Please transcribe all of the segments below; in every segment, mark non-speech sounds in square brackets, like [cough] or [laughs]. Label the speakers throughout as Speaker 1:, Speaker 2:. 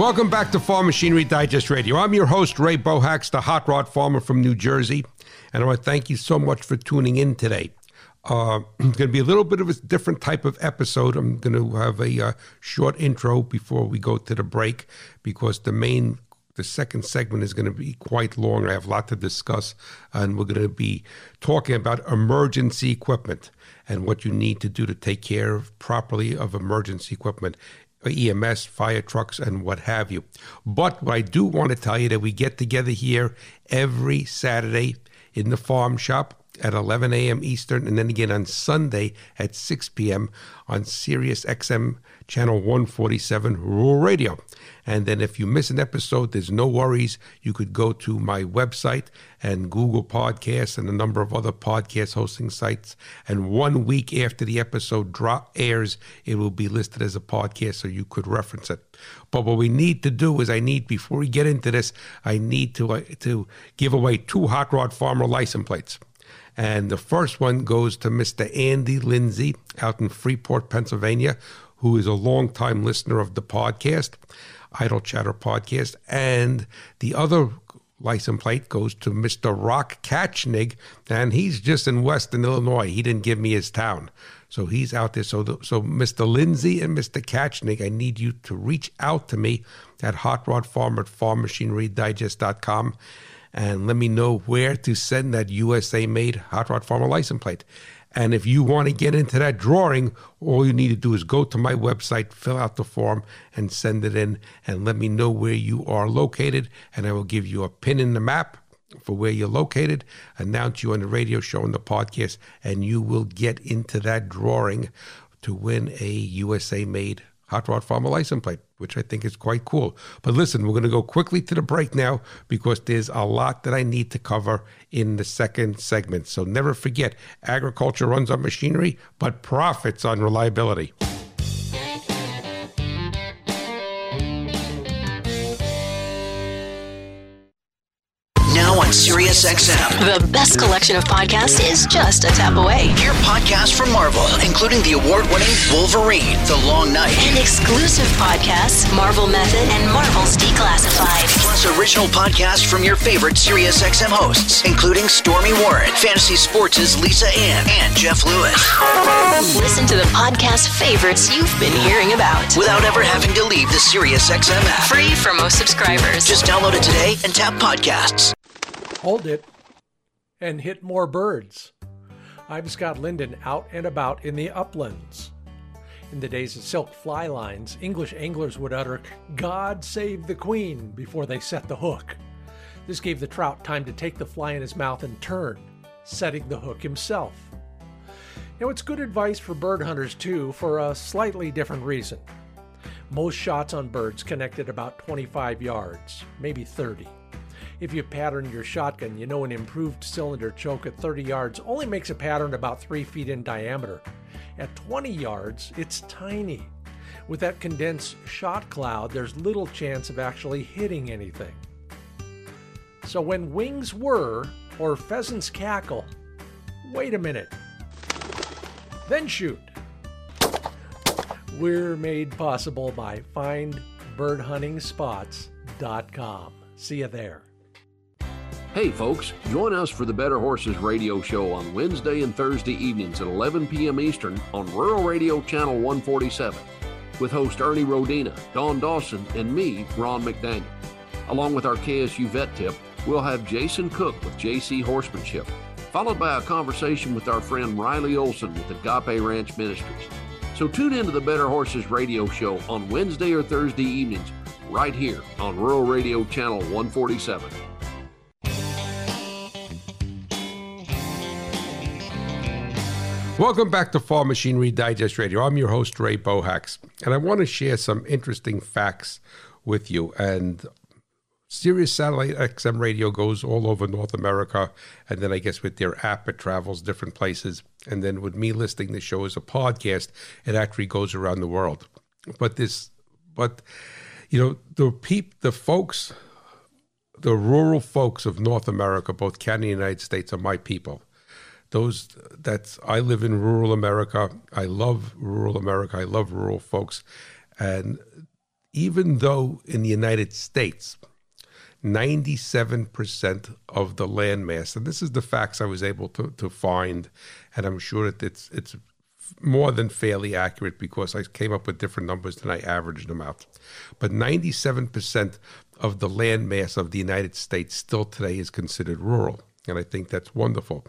Speaker 1: Welcome back to Farm Machinery Digest Radio. I'm your host, Ray Bohacz, the hot rod farmer from New Jersey, and I want to thank you so much for tuning in today. Uh, [clears throat] it's going to be a little bit of a different type of episode. I'm going to have a uh, short intro before we go to the break because the main, the second segment is going to be quite long. I have a lot to discuss, and we're going to be talking about emergency equipment and what you need to do to take care of properly of emergency equipment. EMS, fire trucks, and what have you. But what I do want to tell you that we get together here every Saturday in the farm shop at 11 a.m. Eastern, and then again on Sunday at 6 p.m. on Sirius XM channel 147 Rural Radio. And then if you miss an episode, there's no worries. You could go to my website and Google Podcasts and a number of other podcast hosting sites. And one week after the episode drop airs, it will be listed as a podcast so you could reference it. But what we need to do is I need before we get into this, I need to uh, to give away two hot rod farmer license plates. And the first one goes to Mr. Andy Lindsay out in Freeport, Pennsylvania, who is a longtime listener of the podcast, Idle Chatter podcast. And the other license plate goes to Mr. Rock Katchnig, and he's just in Western Illinois. He didn't give me his town. So he's out there. So, the, so Mr. Lindsay and Mr. Katchnig, I need you to reach out to me at Hot Rod Farm at farmmachinerydigest.com and let me know where to send that USA made Hot Rod Farmer license plate. And if you want to get into that drawing, all you need to do is go to my website, fill out the form, and send it in, and let me know where you are located. And I will give you a pin in the map for where you're located, announce you on the radio show and the podcast, and you will get into that drawing to win a USA made Hot Rod Farmer license plate, which I think is quite cool. But listen, we're going to go quickly to the break now because there's a lot that I need to cover in the second segment. So never forget agriculture runs on machinery, but profits on reliability.
Speaker 2: On SiriusXM.
Speaker 3: The best collection of podcasts is just a tap away.
Speaker 2: Hear podcasts from Marvel, including the award-winning Wolverine, The Long Night,
Speaker 3: and exclusive podcasts, Marvel Method and Marvel's Declassified.
Speaker 2: Plus original podcasts from your favorite SiriusXM hosts, including Stormy Warren, Fantasy Sports' Lisa Ann, and Jeff Lewis.
Speaker 3: Listen to the podcast favorites you've been hearing about
Speaker 2: without ever having to leave the SiriusXM app.
Speaker 3: Free for most subscribers.
Speaker 2: Just download it today and tap podcasts
Speaker 4: hold it, and hit more birds. I'm Scott Linden out and about in the uplands. In the days of silk fly lines, English anglers would utter, God save the Queen, before they set the hook. This gave the trout time to take the fly in his mouth and turn, setting the hook himself. Now, it's good advice for bird hunters, too, for a slightly different reason. Most shots on birds connect at about 25 yards, maybe 30. If you pattern your shotgun, you know an improved cylinder choke at 30 yards only makes a pattern about 3 feet in diameter. At 20 yards, it's tiny. With that condensed shot cloud, there's little chance of actually hitting anything. So when wings whir or pheasants cackle, wait a minute. Then shoot. We're made possible by findbirdhuntingspots.com. See you there.
Speaker 5: Hey, folks, join us for the Better Horses radio show on Wednesday and Thursday evenings at 11 p.m. Eastern on Rural Radio Channel 147 with host Ernie Rodina, Don Dawson, and me, Ron McDaniel. Along with our KSU vet tip, we'll have Jason Cook with JC Horsemanship, followed by a conversation with our friend Riley Olson with Agape Ranch Ministries. So tune into the Better Horses radio show on Wednesday or Thursday evenings right here on Rural Radio Channel 147.
Speaker 1: Welcome back to Farm Machinery Digest Radio. I'm your host, Ray Bohacz, and I want to share some interesting facts with you. And Sirius Satellite XM radio goes all over North America, and then I guess with their app, it travels different places. And then with me listing the show as a podcast, it actually goes around the world. But this, but you know, the peep, the folks, the rural folks of North America, both Canada and the United States, are my people those that's I live in rural America. I love rural America. I love rural folks, and even though in the United States, 97% of the landmass, and this is the facts I was able to, to find, and I'm sure that it's, it's more than fairly accurate because I came up with different numbers than I averaged them out. But 97% of the landmass of the United States still today is considered rural, and I think that's wonderful.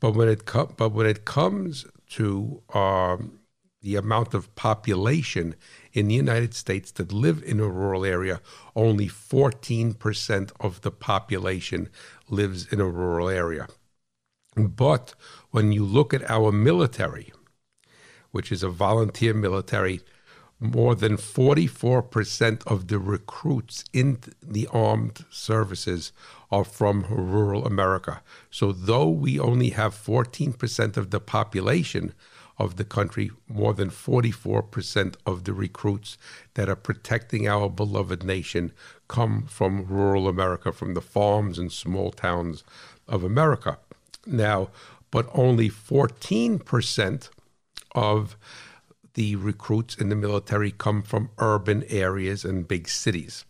Speaker 1: But when it com- but when it comes to um, the amount of population in the United States that live in a rural area, only 14% of the population lives in a rural area. But when you look at our military, which is a volunteer military, more than 44% of the recruits in the armed services are from rural America. So, though we only have 14% of the population of the country, more than 44% of the recruits that are protecting our beloved nation come from rural America, from the farms and small towns of America. Now, but only 14% of the recruits in the military come from urban areas and big cities.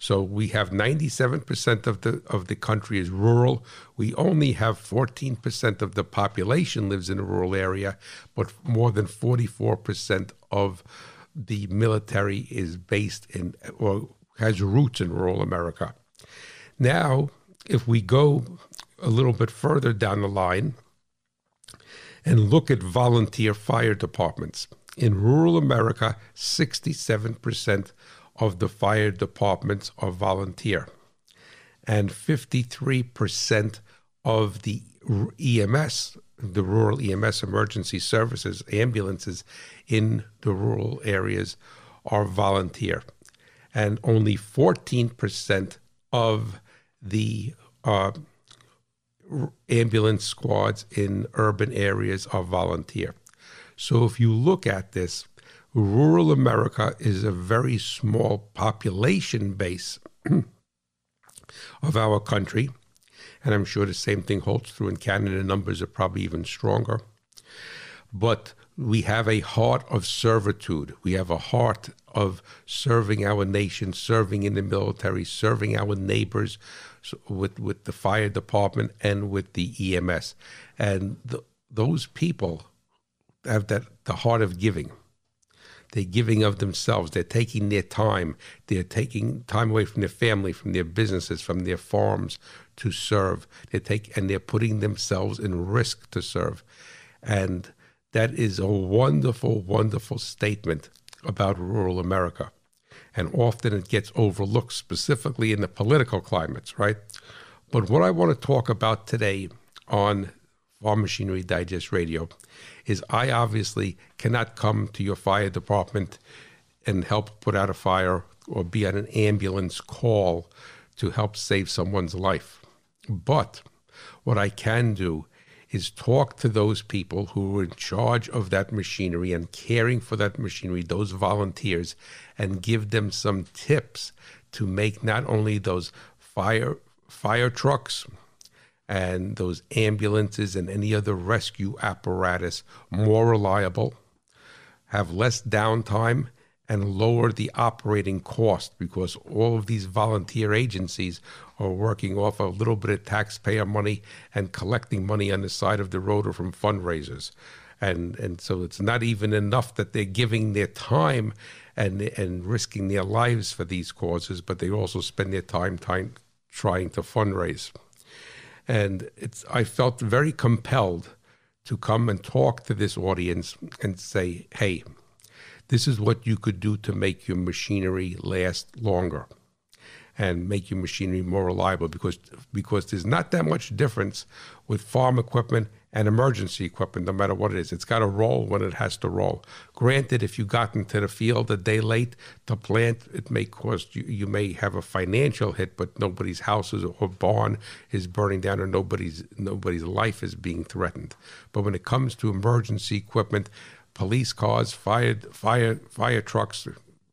Speaker 1: So we have 97% of the of the country is rural. We only have 14% of the population lives in a rural area, but more than 44% of the military is based in or has roots in rural America. Now, if we go a little bit further down the line and look at volunteer fire departments, in rural America, 67% of the fire departments are volunteer, and 53% of the EMS, the rural EMS emergency services, ambulances in the rural areas are volunteer, and only 14% of the uh, ambulance squads in urban areas are volunteer. So if you look at this, rural America is a very small population base [clears throat] of our country. And I'm sure the same thing holds true in Canada. Numbers are probably even stronger. But we have a heart of servitude. We have a heart of serving our nation, serving in the military, serving our neighbors with, with the fire department and with the EMS. And the, those people have that the heart of giving. They're giving of themselves. They're taking their time. They're taking time away from their family, from their businesses, from their farms to serve. They take and they're putting themselves in risk to serve. And that is a wonderful, wonderful statement about rural America. And often it gets overlooked, specifically in the political climates, right? But what I want to talk about today on Farm Machinery Digest Radio is I obviously cannot come to your fire department and help put out a fire or be on an ambulance call to help save someone's life. But what I can do is talk to those people who are in charge of that machinery and caring for that machinery, those volunteers, and give them some tips to make not only those fire fire trucks and those ambulances and any other rescue apparatus more reliable, have less downtime, and lower the operating cost because all of these volunteer agencies are working off a little bit of taxpayer money and collecting money on the side of the road or from fundraisers. And, and so it's not even enough that they're giving their time and, and risking their lives for these causes, but they also spend their time, time trying to fundraise. And it's, I felt very compelled to come and talk to this audience and say, hey, this is what you could do to make your machinery last longer and make your machinery more reliable because because there's not that much difference with farm equipment and emergency equipment, no matter what it is. It's got to roll when it has to roll. Granted, if you got into the field a day late to plant, it may cost you, you may have a financial hit, but nobody's house or barn is burning down or nobody's, nobody's life is being threatened. But when it comes to emergency equipment, police cars, fire, fire, fire trucks,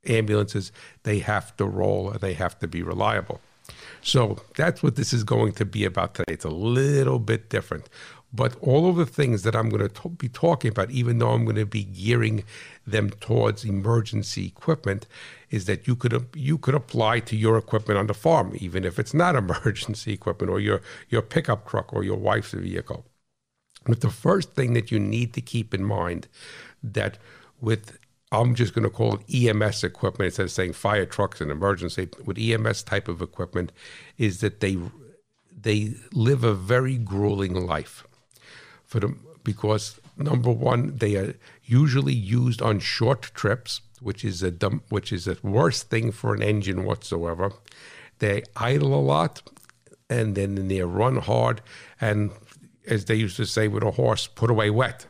Speaker 1: ambulances, they have to roll and they have to be reliable. So that's what this is going to be about today. It's a little bit different. But all of the things that I'm going to be talking about, even though I'm going to be gearing them towards emergency equipment, is that you could you could apply to your equipment on the farm, even if it's not [laughs] emergency equipment or your your pickup truck or your wife's vehicle. But the first thing that you need to keep in mind that with I'm just going to call it EMS equipment instead of saying fire trucks and emergency with EMS type of equipment is that they they live a very grueling life for because number one they are usually used on short trips which is a dumb, which is the worst thing for an engine whatsoever they idle a lot and then they run hard and as they used to say with a horse put away wet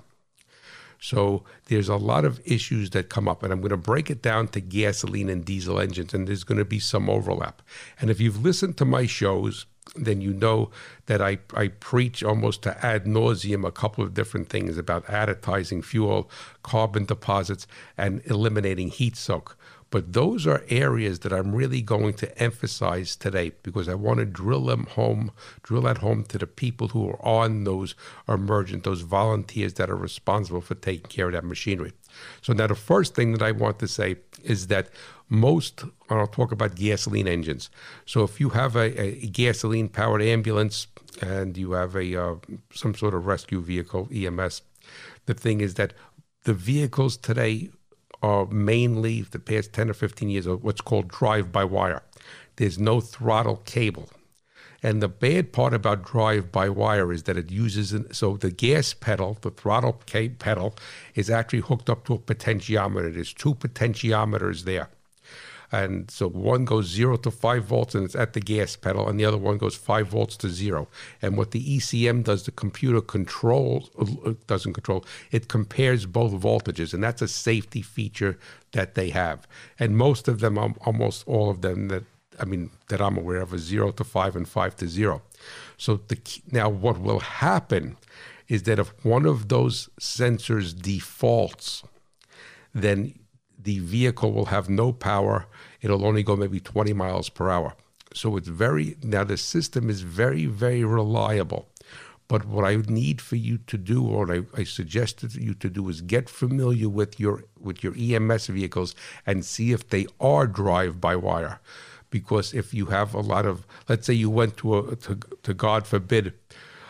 Speaker 1: so there's a lot of issues that come up, and I'm going to break it down to gasoline and diesel engines, and there's going to be some overlap. And if you've listened to my shows, then you know that I, I preach almost to ad nauseum a couple of different things about additizing fuel, carbon deposits, and eliminating heat soak. But those are areas that I'm really going to emphasize today because I want to drill them home, drill that home to the people who are on those emergent, those volunteers that are responsible for taking care of that machinery. So now the first thing that I want to say is that most, and I'll talk about gasoline engines. So if you have a, a gasoline powered ambulance and you have a uh, some sort of rescue vehicle, EMS, the thing is that the vehicles today are mainly the past 10 or 15 years of what's called drive by wire. There's no throttle cable. And the bad part about drive by wire is that it uses, an, so the gas pedal, the throttle pedal, is actually hooked up to a potentiometer. There's two potentiometers there. And so one goes zero to five volts and it's at the gas pedal, and the other one goes five volts to zero. And what the ECM does, the computer controls, doesn't control, it compares both voltages. And that's a safety feature that they have. And most of them, almost all of them that I mean, that I'm aware of, is zero to five and five to zero. So the now what will happen is that if one of those sensors defaults, then the vehicle will have no power. It'll only go maybe 20 miles per hour. So it's very, now the system is very, very reliable. But what I need for you to do, or I, I suggested you to do, is get familiar with your with your EMS vehicles and see if they are drive by wire. Because if you have a lot of, let's say you went to a to, to God forbid,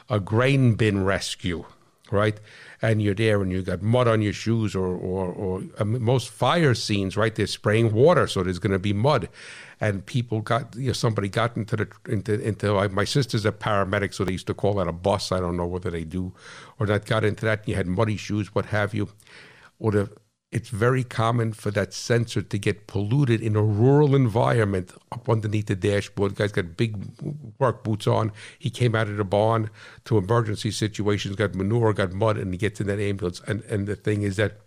Speaker 1: a grain bin rescue, right? and you're there and you got mud on your shoes or or, or I mean, most fire scenes right they're spraying water so there's going to be mud. And people got you know somebody got into the into into like my sister's a paramedic so they used to call that a bus. I don't know whether they do or not. Got into that you had muddy shoes what have you. Or the it's very common for that sensor to get polluted in a rural environment up underneath the dashboard. The guy's got big work boots on. He came out of the barn to emergency situations, got manure, got mud, and he gets in that ambulance. And, and the thing is that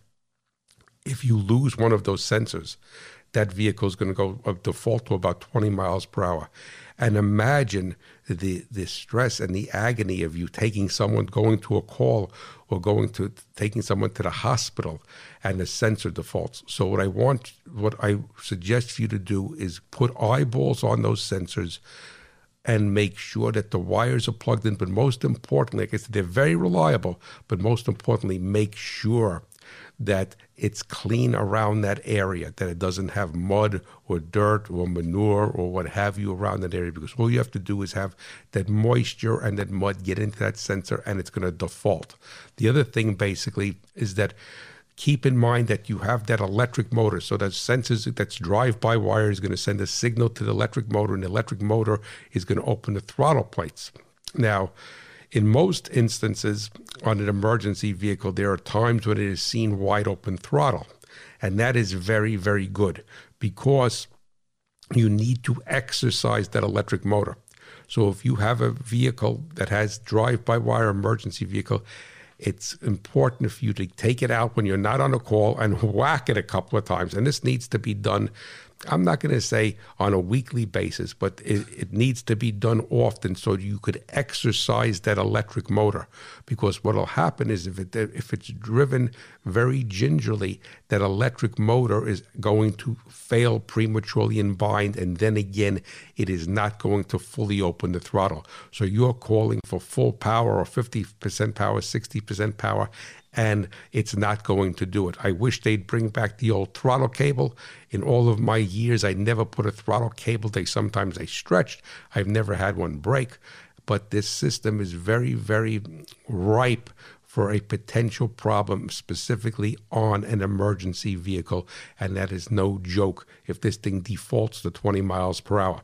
Speaker 1: if you lose one of those sensors, that vehicle is going to go uh, default to about 20 miles per hour. And imagine the the stress and the agony of you taking someone going to a call or going to taking someone to the hospital and the sensor defaults. So what I want what I suggest for you to do is put eyeballs on those sensors and make sure that the wires are plugged in. But most importantly, I said, they're very reliable, but most importantly, make sure that it's clean around that area, that it doesn't have mud or dirt or manure or what have you around that area, because all you have to do is have that moisture and that mud get into that sensor and it's going to default. The other thing basically is that keep in mind that you have that electric motor. So that sensors that's drive-by wire is going to send a signal to the electric motor, and the electric motor is going to open the throttle plates. Now, in most instances, on an emergency vehicle, there are times when it is seen wide open throttle. And that is very, very good because you need to exercise that electric motor. So if you have a vehicle that has drive by wire emergency vehicle, it's important for you to take it out when you're not on a call and [laughs] whack it a couple of times. And this needs to be done I'm not going to say on a weekly basis, but it, it, needs to be done often so you could exercise that electric motor. Because what will happen is if it if it's driven very gingerly, that electric motor is going to fail prematurely and bind, and then again, it is not going to fully open the throttle. So you're calling for full power or 50% power, 60% power, and it's not going to do it. I wish they'd bring back the old throttle cable. In all of my years, I never put a throttle cable. They sometimes they stretched. I've never had one break, but this system is very, very ripe for a potential problem specifically on an emergency vehicle, and that is no joke if this thing defaults to 20 miles per hour.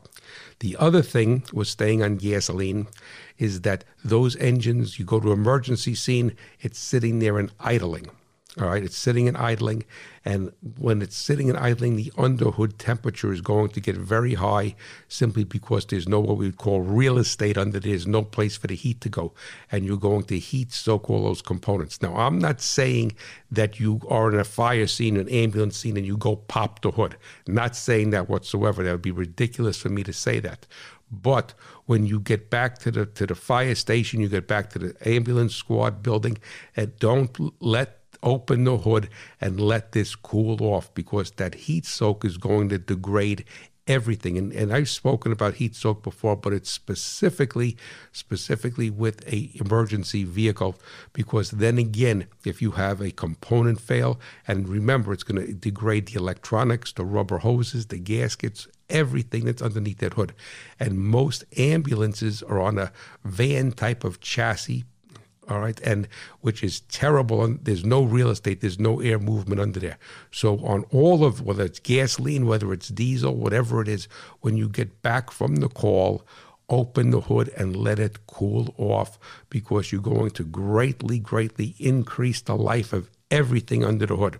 Speaker 1: The other thing with staying on gasoline is that those engines, you go to emergency scene, it's sitting there and idling. All right, it's sitting and idling, and when it's sitting and idling, the underhood temperature is going to get very high simply because there's no what we would call real estate under there. There's no place for the heat to go, and you're going to heat soak all those components. Now, I'm not saying that you are in a fire scene, an ambulance scene, and you go pop the hood. Not saying that whatsoever. That would be ridiculous for me to say that. But when you get back to the to the fire station, you get back to the ambulance squad building, and don't let open the hood and let this cool off because that heat soak is going to degrade everything. And, and i've spoken about heat soak before but it's specifically specifically with a emergency vehicle because then again if you have a component fail and remember it's going to degrade the electronics the rubber hoses the gaskets everything that's underneath that hood. And most ambulances are on a van type of chassis all right, and which is terrible. And there's no real estate, there's no air movement under there. So on all of whether it's gasoline, whether it's diesel, whatever it is, when you get back from the call, open the hood and let it cool off because you're going to greatly, greatly increase the life of everything under the hood.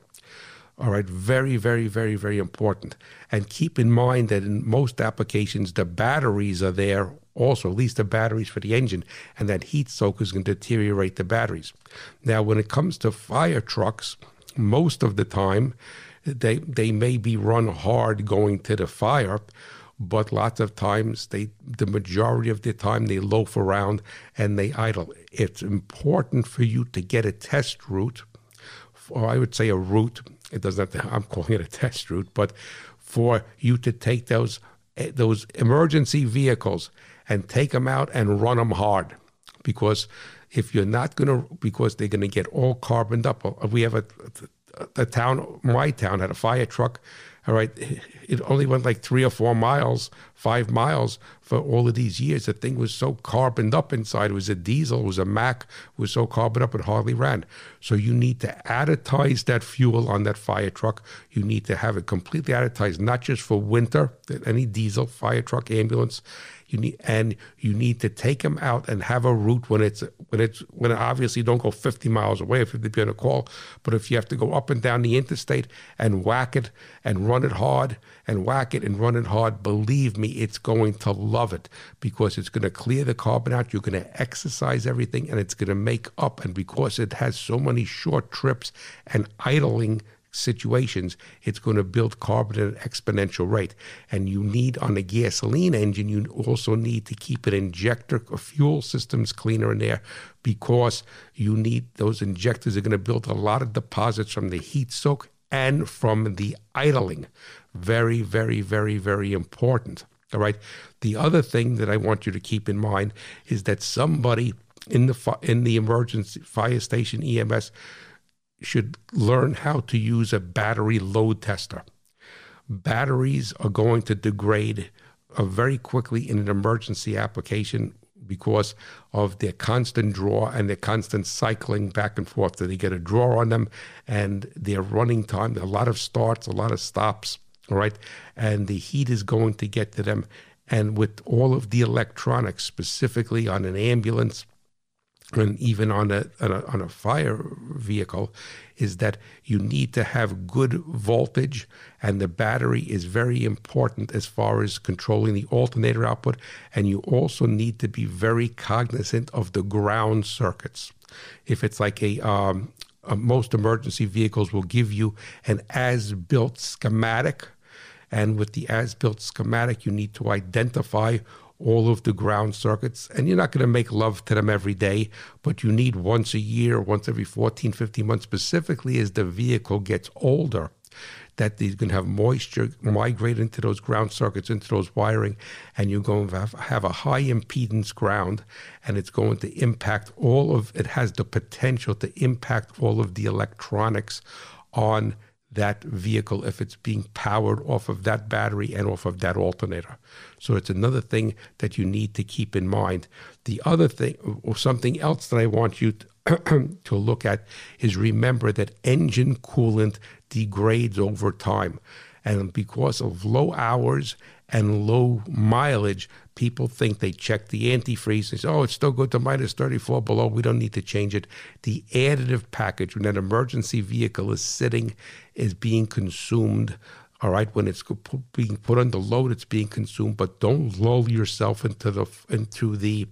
Speaker 1: All right, very, very, very, very important. And keep in mind that in most applications, the batteries are there also, at least the batteries for the engine, and that heat soak is going to deteriorate the batteries. Now, when it comes to fire trucks, most of the time, they they may be run hard going to the fire, but lots of times they the majority of the time they loaf around and they idle. It's important for you to get a test route, or I would say a route. It doesn't have [laughs] to, I'm calling it a test route, but for you to take those eh, those emergency vehicles and take them out and run them hard because if you're not going to, because they're going to get all carboned up. We have a, a town, my town had a fire truck. All right, [laughs] it only went like three or four miles, five miles for all of these years. The thing was so carboned up inside. It was a diesel, it was a Mack, it was so carboned up it hardly ran. So you need to additize that fuel on that fire truck. You need to have it completely additized, not just for winter, any diesel, fire truck, ambulance you need and you need to take them out and have a route when it's when it's when it obviously don't go 50 miles away if you're on a call, but if you have to go up and down the interstate and whack it and run it hard and whack it and run it hard, believe me, it's going to love it because it's going to clear the carbon out. You're going to exercise everything and it's going to make up. And because it has so many short trips and idling situations, it's going to build carbon at an exponential rate. And you need on a gasoline engine, you also need to keep an injector or fuel systems cleaner in there because you need those injectors are going to build a lot of deposits from the heat soak and from the idling. Very, very, very, very important. All right. The other thing that I want you to keep in mind is that somebody in the in the emergency fire station EMS should learn how to use a battery load tester. Batteries are going to degrade uh, very quickly in an emergency application because of their constant draw and their constant cycling back and forth. So they get a draw on them and their running time, a lot of starts, a lot of stops, all right? And the heat is going to get to them. And with all of the electronics, specifically on an ambulance, and even on a, on a, on a fire vehicle is that you need to have good voltage and the battery is very important as far as controlling the alternator output and you also need to be very cognizant of the ground circuits. If it's like a um, most emergency vehicles will give you an as built schematic And with the as built schematic, you need to identify all of the ground circuits. And you're not going to make love to them every day, but you need once a year, once every 14, 15 months, specifically as the vehicle gets older that they're going to have moisture migrate into those ground circuits, into those wiring, and you're going to have, have a high impedance ground, and it's going to impact all of it has the potential to impact all of the electronics on that vehicle if it's being powered off of that battery and off of that alternator. So it's another thing that you need to keep in mind. The other thing, or something else that I want you to, [clears throat] to look at is remember that engine coolant degrades over time. And because of low hours and low mileage, people think they check the antifreeze and say, oh, it's still good to minus 34 below. We don't need to change it. The additive package, when an emergency vehicle is sitting, is being consumed. All right, when it's being put under load, it's being consumed. But don't lull yourself into the into the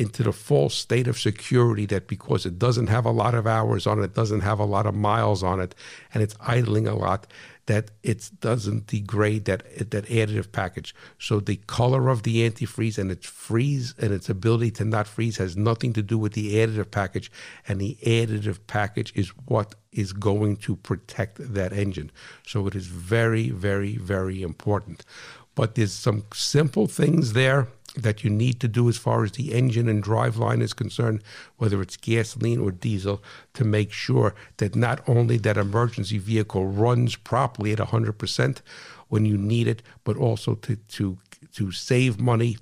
Speaker 1: into the false state of security that because it doesn't have a lot of hours on it, doesn't have a lot of miles on it, and it's idling a lot, that it doesn't degrade that that additive package. So the color of the antifreeze and its freeze and its ability to not freeze has nothing to do with the additive package, and the additive package is what is going to protect that engine. So it is very, very, very important. But there's some simple things there that you need to do as far as the engine and driveline is concerned, whether it's gasoline or diesel, to make sure that not only that emergency vehicle runs properly at 100% when you need it, but also to, to, to save money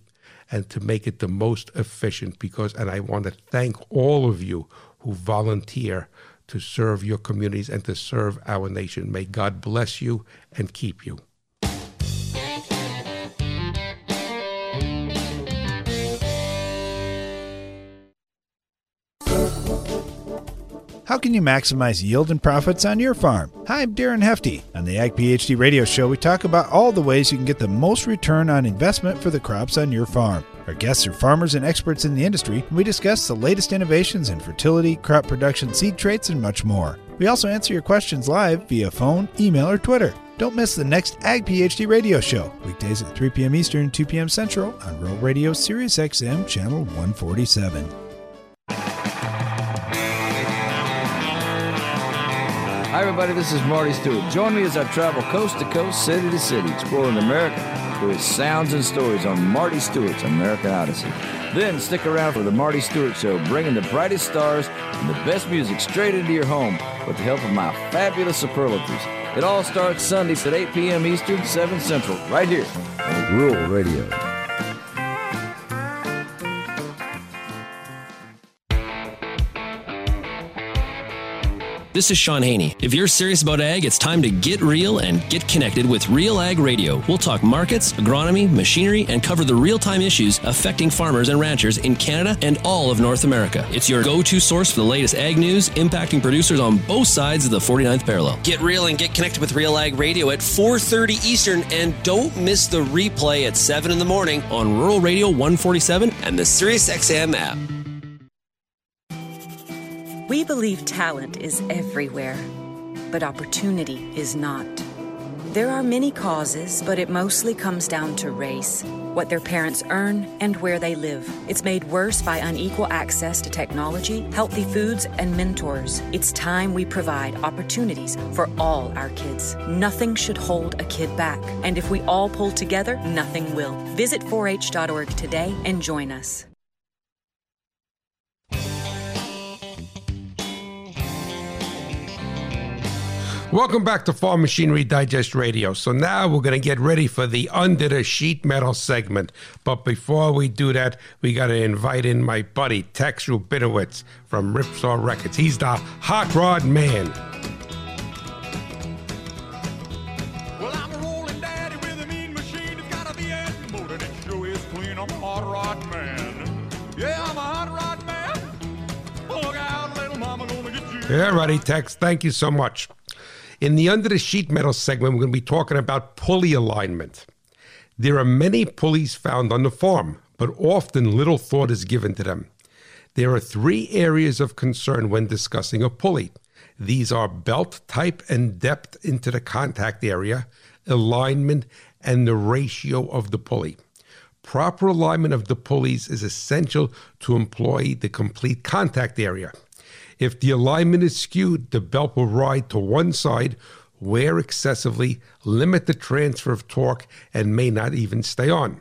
Speaker 1: and to make it the most efficient. Because, and I want to thank all of you who volunteer to serve your communities and to serve our nation. May God bless you and keep you.
Speaker 6: How can you maximize yield and profits on your farm? Hi, I'm Darren Hefty. On the Ag PhD radio show, we talk about all the ways you can get the most return on investment for the crops on your farm. Our guests are farmers and experts in the industry, and we discuss the latest innovations in fertility, crop production, seed traits, and much more. We also answer your questions live via phone, email, or Twitter. Don't miss the next Ag PhD radio show, weekdays at 3 p.m. Eastern, 2 p.m. Central on Rural Radio Sirius XM, Channel 147.
Speaker 7: Hi, everybody, this is Marty Stuart. Join me as I travel coast to coast, city to city, exploring America through its sounds and stories on Marty Stuart's American Odyssey. Then stick around for the Marty Stuart Show, bringing the brightest stars and the best music straight into your home with the help of my fabulous superlatives. It all starts Sundays at 8 p.m. Eastern, 7 Central, right here on Rural Radio.
Speaker 8: This is Shaun Haney. If you're serious about ag, it's time to get real and get connected with Real Ag Radio. We'll talk markets, agronomy, machinery, and cover the real time issues affecting farmers and ranchers in Canada and all of North America. It's your go to source for the latest ag news impacting producers on both sides of the 49th parallel. Get real and get connected with Real Ag Radio at 4:30 Eastern and don't miss the replay at 7 in the morning on Rural Radio 147 and the SiriusXM app.
Speaker 9: We believe talent is everywhere, but opportunity is not. There are many causes, but it mostly comes down to race, what their parents earn, and where they live. It's made worse by unequal access to technology, healthy foods, and mentors. It's time we provide opportunities for all our kids. Nothing should hold a kid back, and if we all pull together, nothing will. Visit 4h.org today and join us.
Speaker 1: Welcome back to Farm Machinery Digest Radio. So now we're going to get ready for the Under the Sheet Metal segment. But before we do that, we got to invite in my buddy Tex Rubinowitz from Ripsaw Records. He's the hot rod man.
Speaker 10: Well, I'm a rolling daddy with a mean machine. It's got a V8 motor and it sure is clean. I'm a hot rod man. Yeah, I'm a hot rod man. Look out, little mama gonna get you.
Speaker 1: Yeah, righty, Tex. Thank you so much. In the Under the Sheet Metal segment, we're going to be talking about pulley alignment. There are many pulleys found on the farm, but often little thought is given to them. There are three areas of concern when discussing a pulley. These are belt type and depth into the contact area, alignment, and the ratio of the pulley. Proper alignment of the pulleys is essential to employ the complete contact area. If the alignment is skewed, the belt will ride to one side, wear excessively, limit the transfer of torque, and may not even stay on.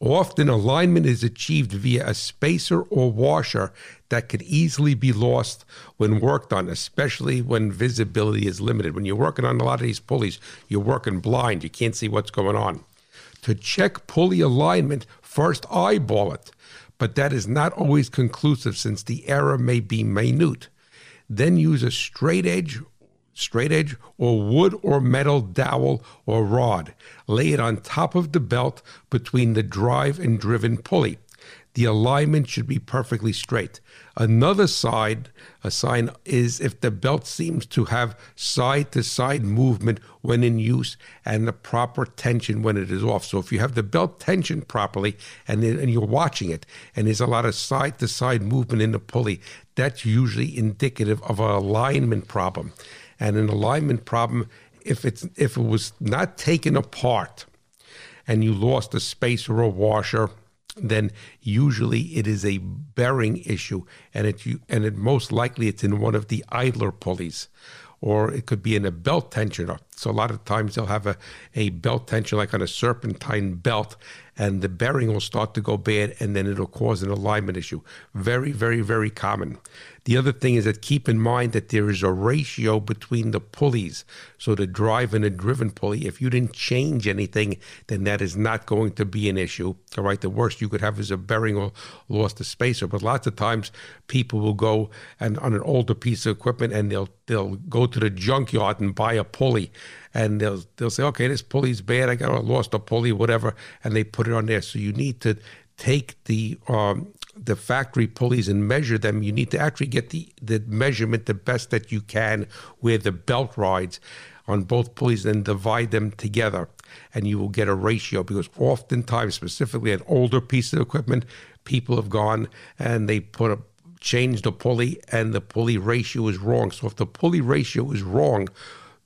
Speaker 1: Often, alignment is achieved via a spacer or washer that can easily be lost when worked on, especially when visibility is limited. When you're working on a lot of these pulleys, you're working blind, you can't see what's going on. To check pulley alignment, first eyeball it, but that is not always conclusive since the error may be minute. Then use a straight edge straight edge, or wood or metal dowel or rod. Lay it on top of the belt between the drive and driven pulley. The alignment should be perfectly straight. Another side, a sign is if the belt seems to have side to side movement when in use and the proper tension when it is off. So if you have the belt tensioned properly and, and you're watching it and there's a lot of side to side movement in the pulley, that's usually indicative of an alignment problem and an alignment problem if it's if it was not taken apart and you lost a spacer or a washer then usually it is a bearing issue and it and it most likely it's in one of the idler pulleys or it could be in a belt tensioner. So a lot of times they'll have a, a belt tension like on a serpentine belt, and the bearing will start to go bad, and then it'll cause an alignment issue. Very, very, very common. The other thing is that keep in mind that there is a ratio between the pulleys. So the drive and the driven pulley, if you didn't change anything, then that is not going to be an issue. All right, the worst you could have is a bearing or lost a spacer. But lots of times people will go and on an older piece of equipment and they'll they'll go to the junkyard and buy a pulley and they'll they'll say, okay, this pulley's bad. I got a lost a pulley, whatever, and they put it on there. So you need to take the um, the factory pulleys and measure them. You need to actually get the the measurement the best that you can where the belt rides on both pulleys, and divide them together, and you will get a ratio. Because oftentimes, specifically an older piece of equipment, people have gone and they put a changed the pulley and the pulley ratio is wrong. So if the pulley ratio is wrong,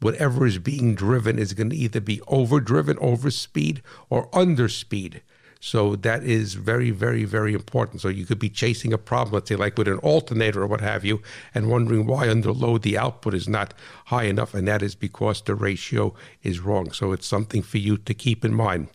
Speaker 1: whatever is being driven is going to either be overdriven, over speed, or under speed. So that is very, very, very important. So you could be chasing a problem, let's say like with an alternator or what have you, and wondering why under load the output is not high enough, and that is because the ratio is wrong. So it's something for you to keep in mind.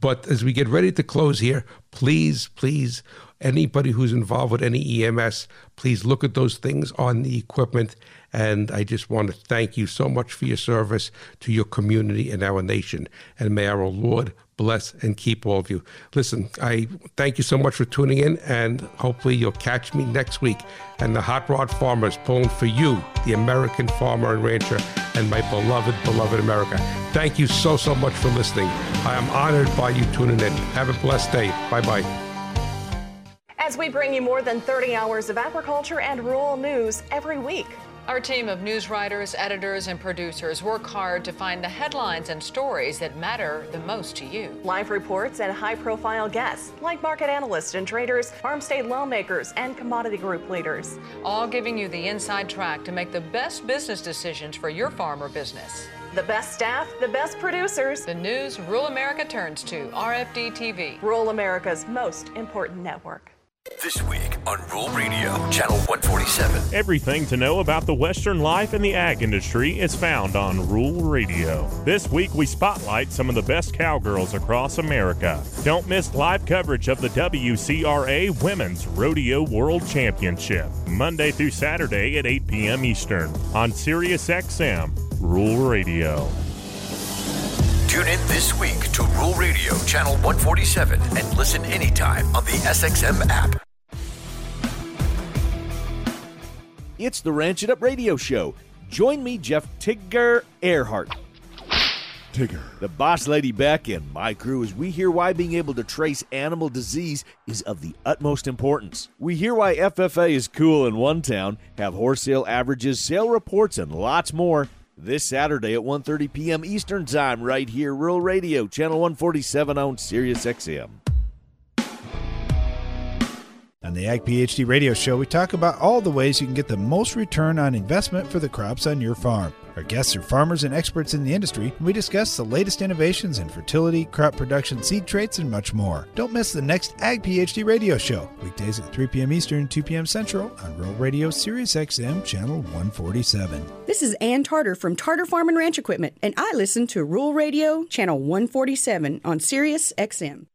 Speaker 1: But as we get ready to close here, please, please, anybody who's involved with any EMS, please look at those things on the equipment and I just want to thank you so much for your service to your community and our nation. And may our Lord bless and keep all of you. Listen, I thank you so much for tuning in, and hopefully you'll catch me next week. And the Hot Rod Farmers pulling for you, the American farmer and rancher, and my beloved, beloved America. Thank you so, so much for listening. I am honored by you tuning in. Have a blessed day. Bye bye.
Speaker 11: As we bring you more than 30 hours of agriculture and rural news every week.
Speaker 12: Our team of news writers, editors, and producers work hard to find the headlines and stories that matter the most to you.
Speaker 11: Live reports and high profile guests like market analysts and traders, farm state lawmakers, and commodity group leaders.
Speaker 12: All giving you the inside track to make the best business decisions for your farm or business.
Speaker 11: The best staff, the best producers.
Speaker 12: The news rural America turns to RFD TV,
Speaker 11: rural America's most important network.
Speaker 13: This week on Rural Radio, Channel 147.
Speaker 14: Everything to know about the Western life and the ag industry is found on Rural Radio. This week we spotlight some of the best cowgirls across America. Don't miss live coverage of the WCRA Women's Rodeo World Championship, Monday through Saturday at 8 p.m. Eastern on Sirius XM Rural Radio.
Speaker 13: Tune in this week to Rural Radio Channel 147 and listen anytime on the SXM app.
Speaker 15: It's the Ranch It Up Radio Show. Join me, Jeff Tigger Earhart.
Speaker 16: Tigger.
Speaker 15: The boss lady Beck and my crew as we hear why being able to trace animal disease is of the utmost importance. We hear why FFA is cool in one town, have horse sale averages, sale reports, and lots more this Saturday at 1:30 p.m. Eastern Time right here Rural Radio channel 147 on Sirius XM.
Speaker 6: On the Ag PhD radio show, we talk about all the ways you can get the most return on investment for the crops on your farm. Our guests are farmers and experts in the industry, and we discuss the latest innovations in fertility, crop production, seed traits, and much more. Don't miss the next Ag PhD radio show, weekdays at 3 p.m. Eastern, 2 p.m. Central on Rural Radio Sirius XM Channel 147.
Speaker 17: This is Ann Tarter from Tarter Farm and Ranch Equipment, and I listen to Rural Radio Channel 147 on Sirius XM.